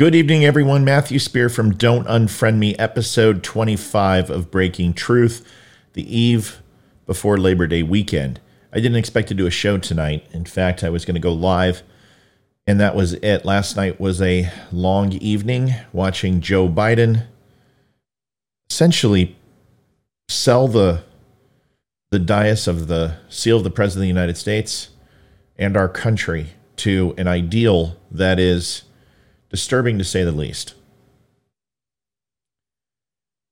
Good evening, everyone. Matthew Spear from Don't Unfriend Me, episode 25 of Breaking Truth, the eve before Labor Day weekend. I didn't expect to do a show tonight. In fact, I was going to go live, and that was it. Last night was a long evening watching Joe Biden essentially sell the the dais of the seal of the President of the United States and our country to an ideal that is disturbing to say the least.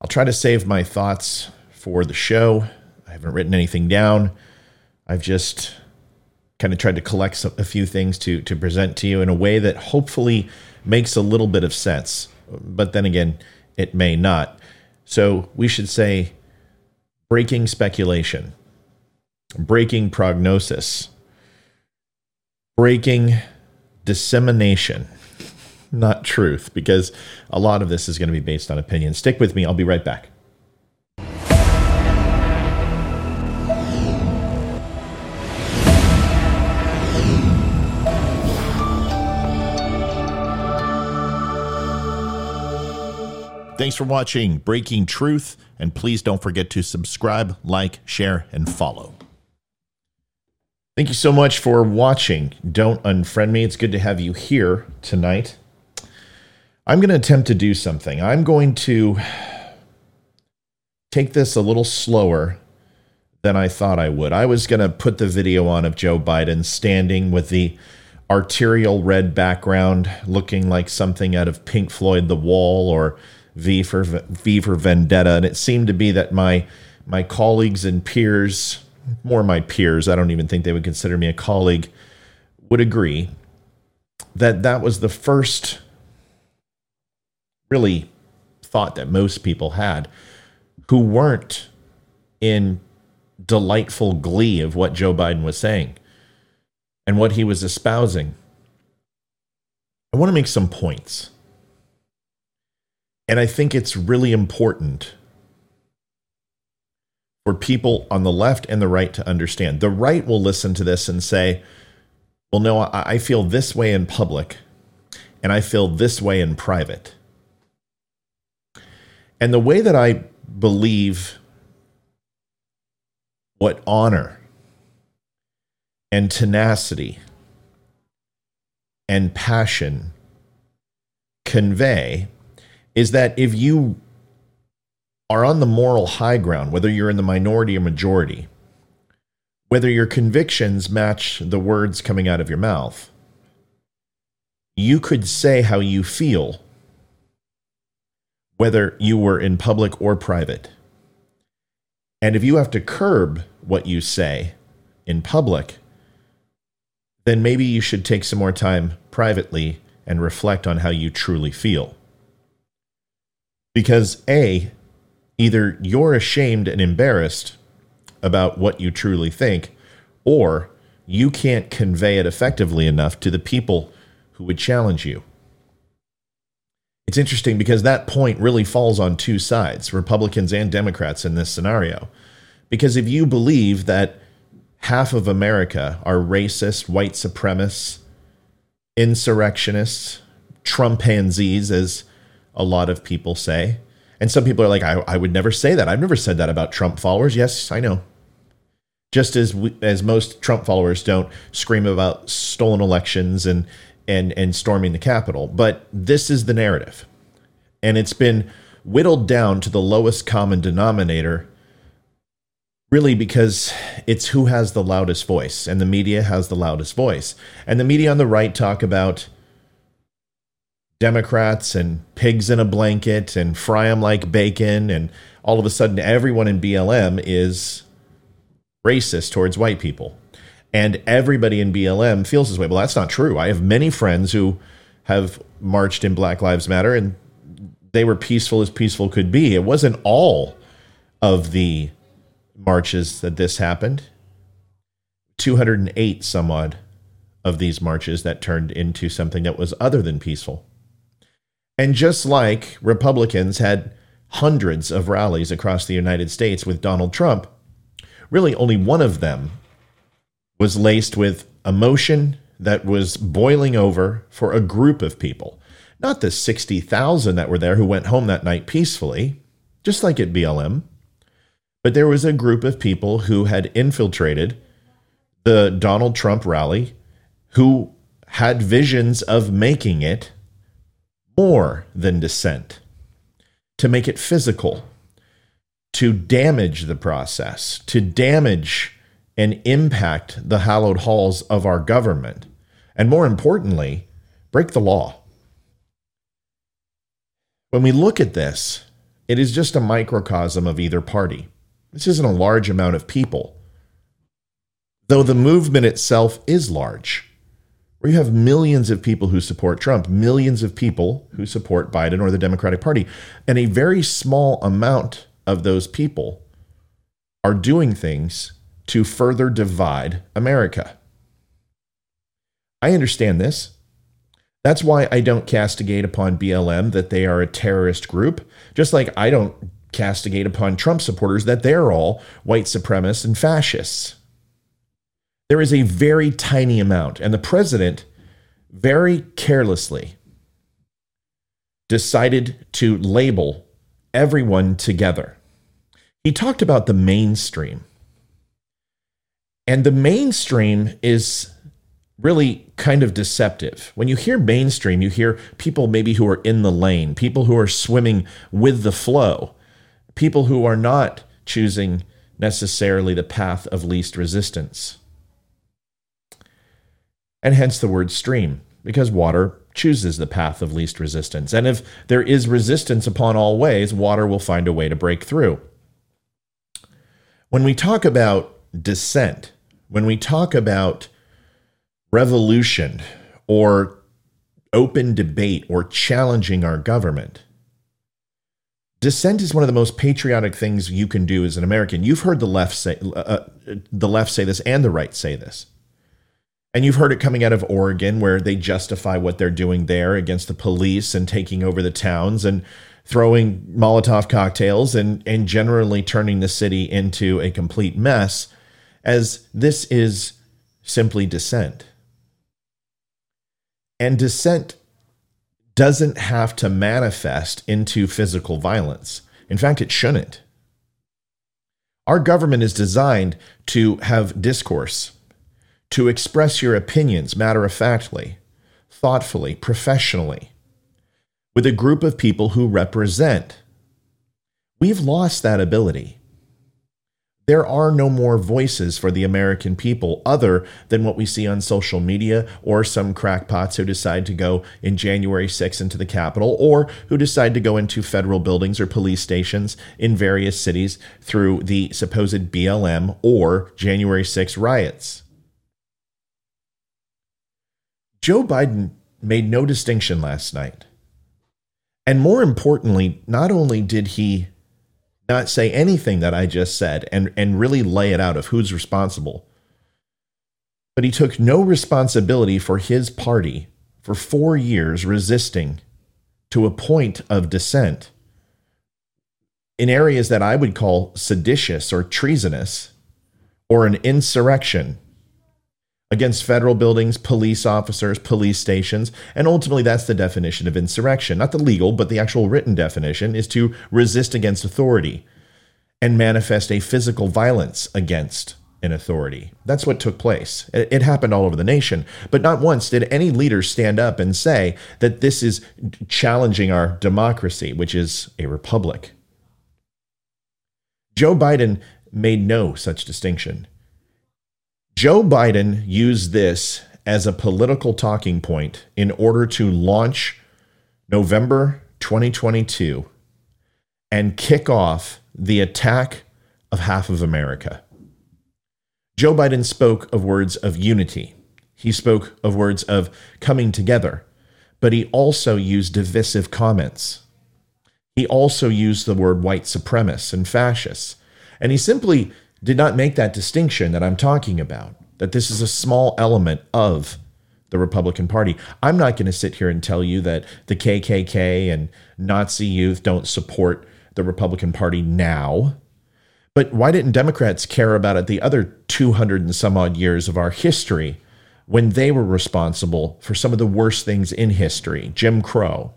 I'll try to save my thoughts for the show. I haven't written anything down. I've just kind of tried to collect a few things to to present to you in a way that hopefully makes a little bit of sense. But then again, it may not. So we should say breaking speculation, breaking prognosis, breaking dissemination not truth, because a lot of this is going to be based on opinion. Stick with me. I'll be right back. Thanks for watching Breaking Truth, and please don't forget to subscribe, like, share, and follow. Thank you so much for watching. Don't unfriend me. It's good to have you here tonight. I'm going to attempt to do something. I'm going to take this a little slower than I thought I would. I was going to put the video on of Joe Biden standing with the arterial red background, looking like something out of Pink Floyd The Wall or V for, v for Vendetta. And it seemed to be that my, my colleagues and peers, more my peers, I don't even think they would consider me a colleague, would agree that that was the first really thought that most people had who weren't in delightful glee of what Joe Biden was saying and what he was espousing. I want to make some points. And I think it's really important for people on the left and the right to understand. The right will listen to this and say, well, no, I feel this way in public and I feel this way in private. And the way that I believe what honor and tenacity and passion convey is that if you are on the moral high ground, whether you're in the minority or majority, whether your convictions match the words coming out of your mouth, you could say how you feel whether you were in public or private. And if you have to curb what you say in public, then maybe you should take some more time privately and reflect on how you truly feel. Because A, either you're ashamed and embarrassed about what you truly think, or you can't convey it effectively enough to the people who would challenge you. It's interesting because that point really falls on two sides, Republicans and Democrats in this scenario. Because if you believe that half of America are racist, white supremacists, insurrectionists, Trumpanzees, as a lot of people say, and some people are like, I, I would never say that. I've never said that about Trump followers. Yes, I know. Just as we, as most Trump followers don't scream about stolen elections and and and storming the Capitol. But this is the narrative, and it's been whittled down to the lowest common denominator. Really, because it's who has the loudest voice, and the media has the loudest voice. And the media on the right talk about Democrats and pigs in a blanket and fry them like bacon, and all of a sudden, everyone in BLM is racist towards white people and everybody in BLM feels this way. Well, that's not true. I have many friends who have marched in Black Lives Matter and they were peaceful as peaceful could be. It wasn't all of the marches that this happened. 208 some odd of these marches that turned into something that was other than peaceful. And just like Republicans had hundreds of rallies across the United States with Donald Trump, really only one of them was laced with emotion that was boiling over for a group of people. Not the 60,000 that were there who went home that night peacefully, just like at BLM. But there was a group of people who had infiltrated the Donald Trump rally who had visions of making it more than dissent, to make it physical, to damage the process, to damage and impact the hallowed halls of our government, and more importantly, break the law. When we look at this, it is just a microcosm of either party. This isn't a large amount of people, though the movement itself is large. Where you have millions of people who support Trump, millions of people who support Biden or the Democratic Party, and a very small amount of those people are doing things to further divide America. I understand this. That's why I don't castigate upon BLM that they are a terrorist group, just like I don't castigate upon Trump supporters that they're all white supremacists and fascists. There is a very tiny amount, and the president very carelessly decided to label everyone together. He talked about the mainstream. And the mainstream is really kind of deceptive. When you hear mainstream, you hear people maybe who are in the lane, people who are swimming with the flow, people who are not choosing necessarily the path of least resistance. And hence the word stream, because water chooses the path of least resistance. And if there is resistance upon all ways, water will find a way to break through. When we talk about dissent, when we talk about revolution or open debate or challenging our government, dissent is one of the most patriotic things you can do as an American. You've heard the left say uh, uh the left say this and the right say this. And you've heard it coming out of Oregon where they justify what they're doing there against the police and taking over the towns and throwing Molotov cocktails and, and generally turning the city into a complete mess, as this is simply dissent. And dissent doesn't have to manifest into physical violence. In fact, it shouldn't. Our government is designed to have discourse, to express your opinions matter of factly, thoughtfully, professionally with a group of people who represent. We've lost that ability. There are no more voices for the American people other than what we see on social media or some crackpots who decide to go in January 6th into the Capitol or who decide to go into federal buildings or police stations in various cities through the supposed BLM or January 6 riots. Joe Biden made no distinction last night and more importantly, not only did he not say anything that I just said and, and really lay it out of who's responsible, but he took no responsibility for his party for four years resisting to a point of dissent in areas that I would call seditious or treasonous or an insurrection against federal buildings, police officers, police stations, and ultimately that's the definition of insurrection. Not the legal, but the actual written definition is to resist against authority and manifest a physical violence against an authority. That's what took place. It happened all over the nation, but not once did any leader stand up and say that this is challenging our democracy, which is a republic. Joe Biden made no such distinction. Joe Biden used this as a political talking point in order to launch November 2022 and kick off the attack of half of America. Joe Biden spoke of words of unity. He spoke of words of coming together, but he also used divisive comments. He also used the word white supremacists and fascists. And he simply did not make that distinction that I'm talking about, that this is a small element of the Republican Party. I'm not going to sit here and tell you that the KKK and Nazi youth don't support the Republican Party now. But why didn't Democrats care about it the other 200 and some odd years of our history when they were responsible for some of the worst things in history Jim Crow,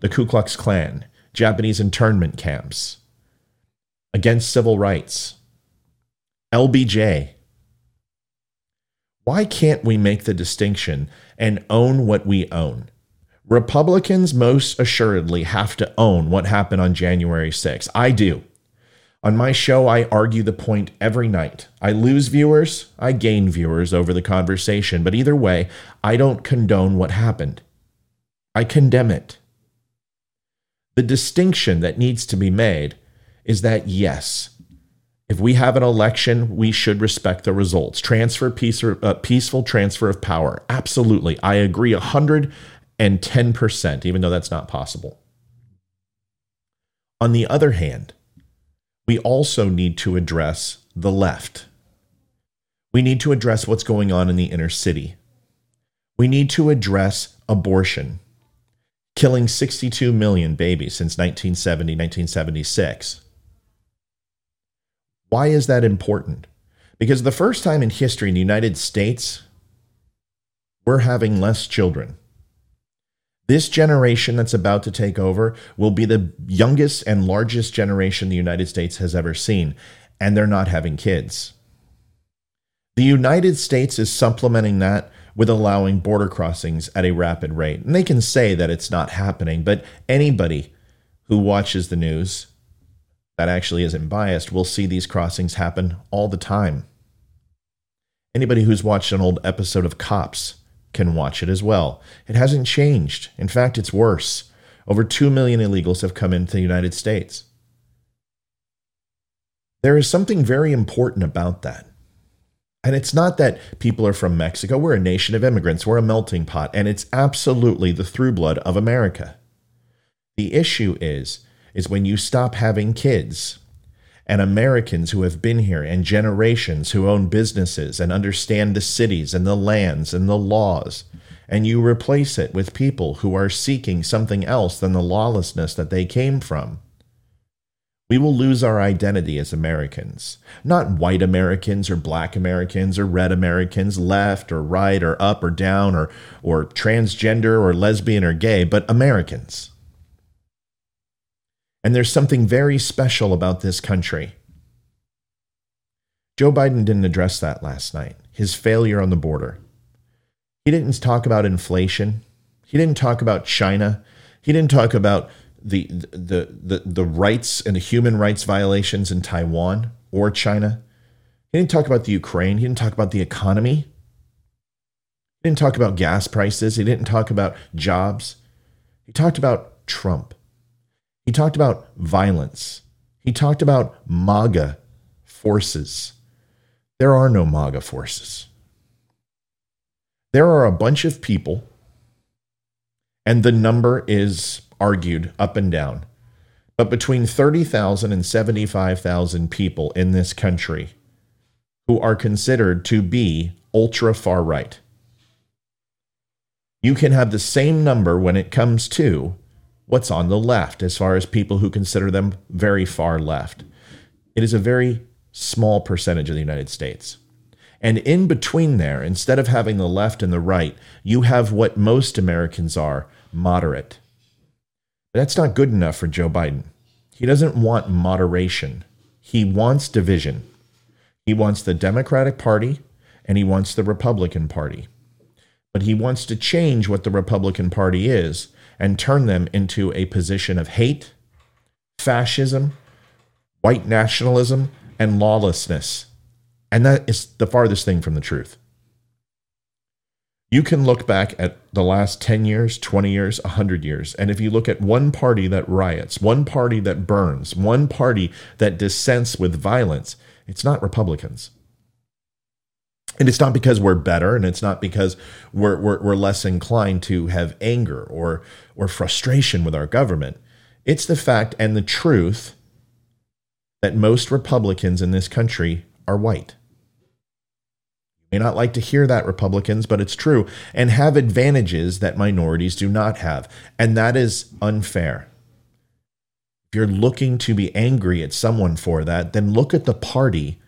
the Ku Klux Klan, Japanese internment camps, against civil rights, LBJ. Why can't we make the distinction and own what we own? Republicans most assuredly have to own what happened on January 6th. I do. On my show, I argue the point every night. I lose viewers, I gain viewers over the conversation, but either way, I don't condone what happened. I condemn it. The distinction that needs to be made is that yes, if we have an election, we should respect the results. Transfer peace, uh, peaceful transfer of power. Absolutely. I agree 110%, even though that's not possible. On the other hand, we also need to address the left. We need to address what's going on in the inner city. We need to address abortion, killing 62 million babies since 1970, 1976. Why is that important? Because the first time in history in the United States, we're having less children. This generation that's about to take over will be the youngest and largest generation the United States has ever seen, and they're not having kids. The United States is supplementing that with allowing border crossings at a rapid rate. And they can say that it's not happening, but anybody who watches the news that actually isn't biased will see these crossings happen all the time. Anybody who's watched an old episode of Cops can watch it as well. It hasn't changed. In fact, it's worse. Over 2 million illegals have come into the United States. There is something very important about that. And it's not that people are from Mexico. We're a nation of immigrants. We're a melting pot. And it's absolutely the through blood of America. The issue is, is when you stop having kids and Americans who have been here and generations who own businesses and understand the cities and the lands and the laws, and you replace it with people who are seeking something else than the lawlessness that they came from. We will lose our identity as Americans. Not white Americans or black Americans or red Americans, left or right or up or down or, or transgender or lesbian or gay, but Americans. And there's something very special about this country. Joe Biden didn't address that last night, his failure on the border. He didn't talk about inflation. He didn't talk about China. He didn't talk about the, the, the, the rights and the human rights violations in Taiwan or China. He didn't talk about the Ukraine. He didn't talk about the economy. He didn't talk about gas prices. He didn't talk about jobs. He talked about Trump. He talked about violence. He talked about MAGA forces. There are no MAGA forces. There are a bunch of people, and the number is argued up and down, but between 30,000 and 75,000 people in this country who are considered to be ultra far right. You can have the same number when it comes to what's on the left as far as people who consider them very far left. It is a very small percentage of the United States. And in between there, instead of having the left and the right, you have what most Americans are moderate. But that's not good enough for Joe Biden. He doesn't want moderation, he wants division. He wants the Democratic Party and he wants the Republican Party. But he wants to change what the Republican Party is and turn them into a position of hate, fascism, white nationalism, and lawlessness. And that is the farthest thing from the truth. You can look back at the last 10 years, 20 years, 100 years, and if you look at one party that riots, one party that burns, one party that dissents with violence, it's not Republicans. And it's not because we're better, and it's not because we're, we're, we're less inclined to have anger or, or frustration with our government. It's the fact and the truth that most Republicans in this country are white. You may not like to hear that, Republicans, but it's true, and have advantages that minorities do not have. And that is unfair. If you're looking to be angry at someone for that, then look at the party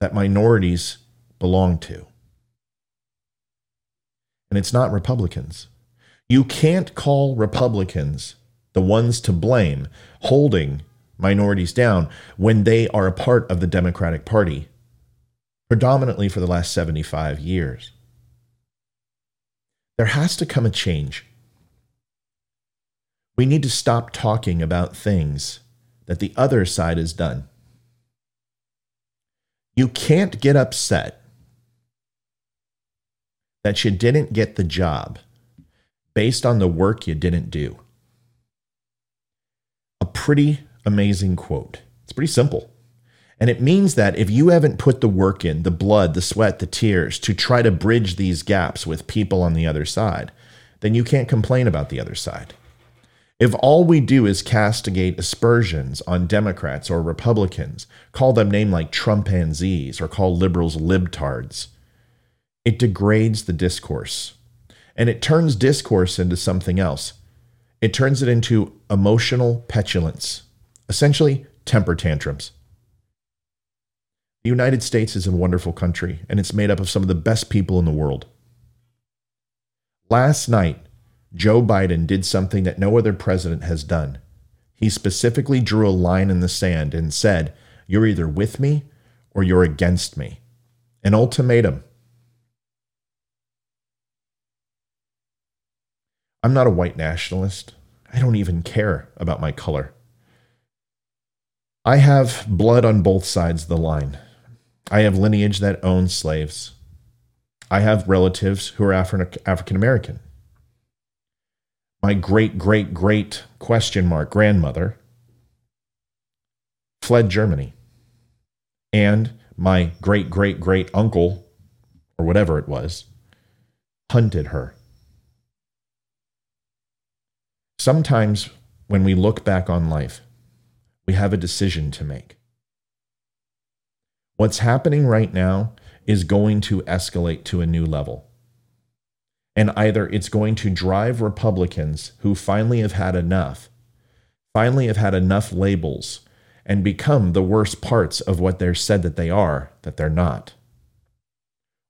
that minorities belong to. and it's not Republicans. You can't call Republicans the ones to blame holding minorities down when they are a part of the Democratic Party, predominantly for the last 75 years. There has to come a change. We need to stop talking about things that the other side has done. You can't get upset that you didn't get the job based on the work you didn't do. A pretty amazing quote. It's pretty simple. And it means that if you haven't put the work in, the blood, the sweat, the tears to try to bridge these gaps with people on the other side, then you can't complain about the other side. If all we do is castigate aspersions on Democrats or Republicans, call them names like Trumpanzees or call liberals libtards, it degrades the discourse. And it turns discourse into something else. It turns it into emotional petulance, essentially, temper tantrums. The United States is a wonderful country, and it's made up of some of the best people in the world. Last night, Joe Biden did something that no other president has done. He specifically drew a line in the sand and said, You're either with me or you're against me. An ultimatum. I'm not a white nationalist. I don't even care about my color. I have blood on both sides of the line. I have lineage that owns slaves. I have relatives who are African American my great great great question mark grandmother fled Germany. And my great great great uncle, or whatever it was, hunted her. Sometimes when we look back on life, we have a decision to make. What's happening right now is going to escalate to a new level. And either it's going to drive Republicans who finally have had enough, finally have had enough labels, and become the worst parts of what they're said that they are, that they're not.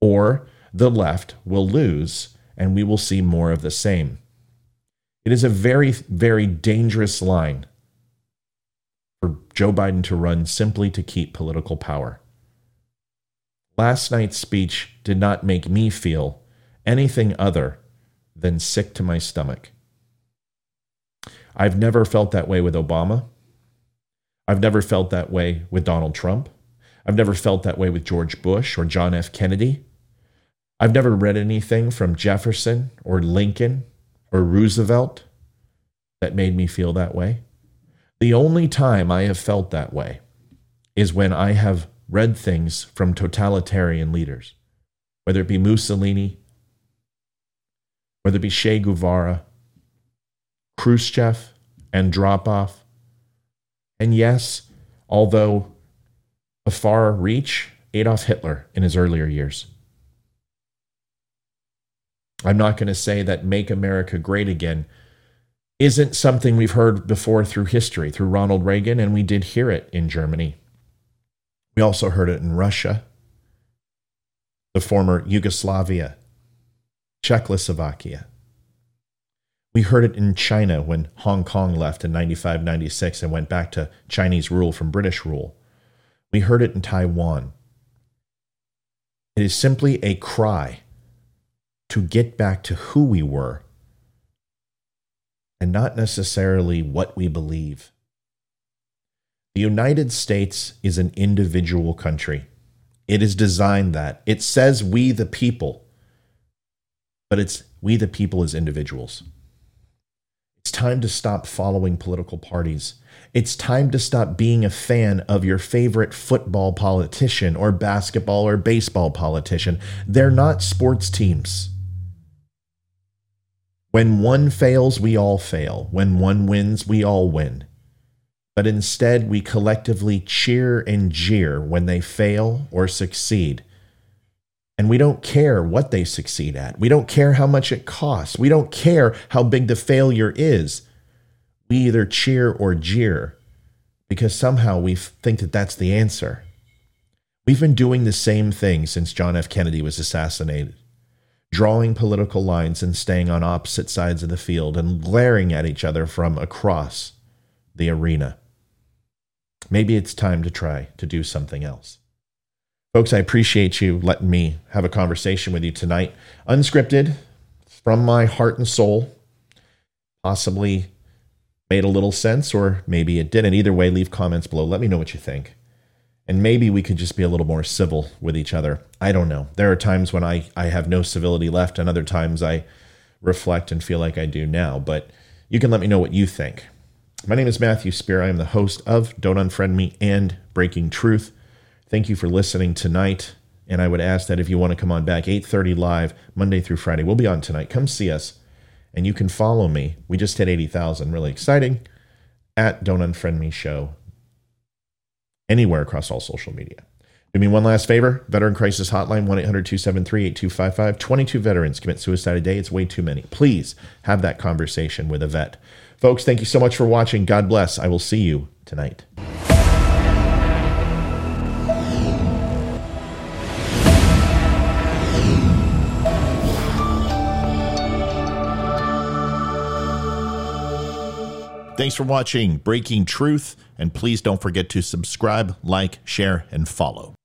Or the left will lose and we will see more of the same. It is a very, very dangerous line for Joe Biden to run simply to keep political power. Last night's speech did not make me feel anything other than sick to my stomach. I've never felt that way with Obama. I've never felt that way with Donald Trump. I've never felt that way with George Bush or John F. Kennedy. I've never read anything from Jefferson or Lincoln or Roosevelt that made me feel that way. The only time I have felt that way is when I have read things from totalitarian leaders, whether it be Mussolini, whether it be Che Guevara, Khrushchev, Andropov. And yes, although a far reach, Adolf Hitler in his earlier years. I'm not going to say that Make America Great Again isn't something we've heard before through history, through Ronald Reagan, and we did hear it in Germany. We also heard it in Russia, the former Yugoslavia, Czechoslovakia. We heard it in China when Hong Kong left in 95 96 and went back to Chinese rule from British rule. We heard it in Taiwan. It is simply a cry to get back to who we were and not necessarily what we believe. The United States is an individual country. It is designed that. It says we the people but it's we the people as individuals. It's time to stop following political parties. It's time to stop being a fan of your favorite football politician or basketball or baseball politician. They're not sports teams. When one fails, we all fail. When one wins, we all win. But instead, we collectively cheer and jeer when they fail or succeed and we don't care what they succeed at. We don't care how much it costs. We don't care how big the failure is. We either cheer or jeer because somehow we think that that's the answer. We've been doing the same thing since John F. Kennedy was assassinated drawing political lines and staying on opposite sides of the field and glaring at each other from across the arena. Maybe it's time to try to do something else. Folks, I appreciate you letting me have a conversation with you tonight. Unscripted, from my heart and soul. Possibly made a little sense, or maybe it didn't. Either way, leave comments below. Let me know what you think. And maybe we could just be a little more civil with each other. I don't know. There are times when I, I have no civility left, and other times I reflect and feel like I do now. But you can let me know what you think. My name is Matthew Spear. I am the host of Don't Unfriend Me and Breaking Truth. Thank you for listening tonight. And I would ask that if you want to come on back, 8.30 live, Monday through Friday. We'll be on tonight. Come see us. And you can follow me. We just hit 80,000. Really exciting. At Don't Unfriend Me Show. Anywhere across all social media. Do me one last favor. Veteran Crisis Hotline, 1-800-273-8255. 22 veterans commit suicide a day. It's way too many. Please have that conversation with a vet. Folks, thank you so much for watching. God bless. I will see you tonight. Thanks for watching Breaking Truth, and please don't forget to subscribe, like, share, and follow.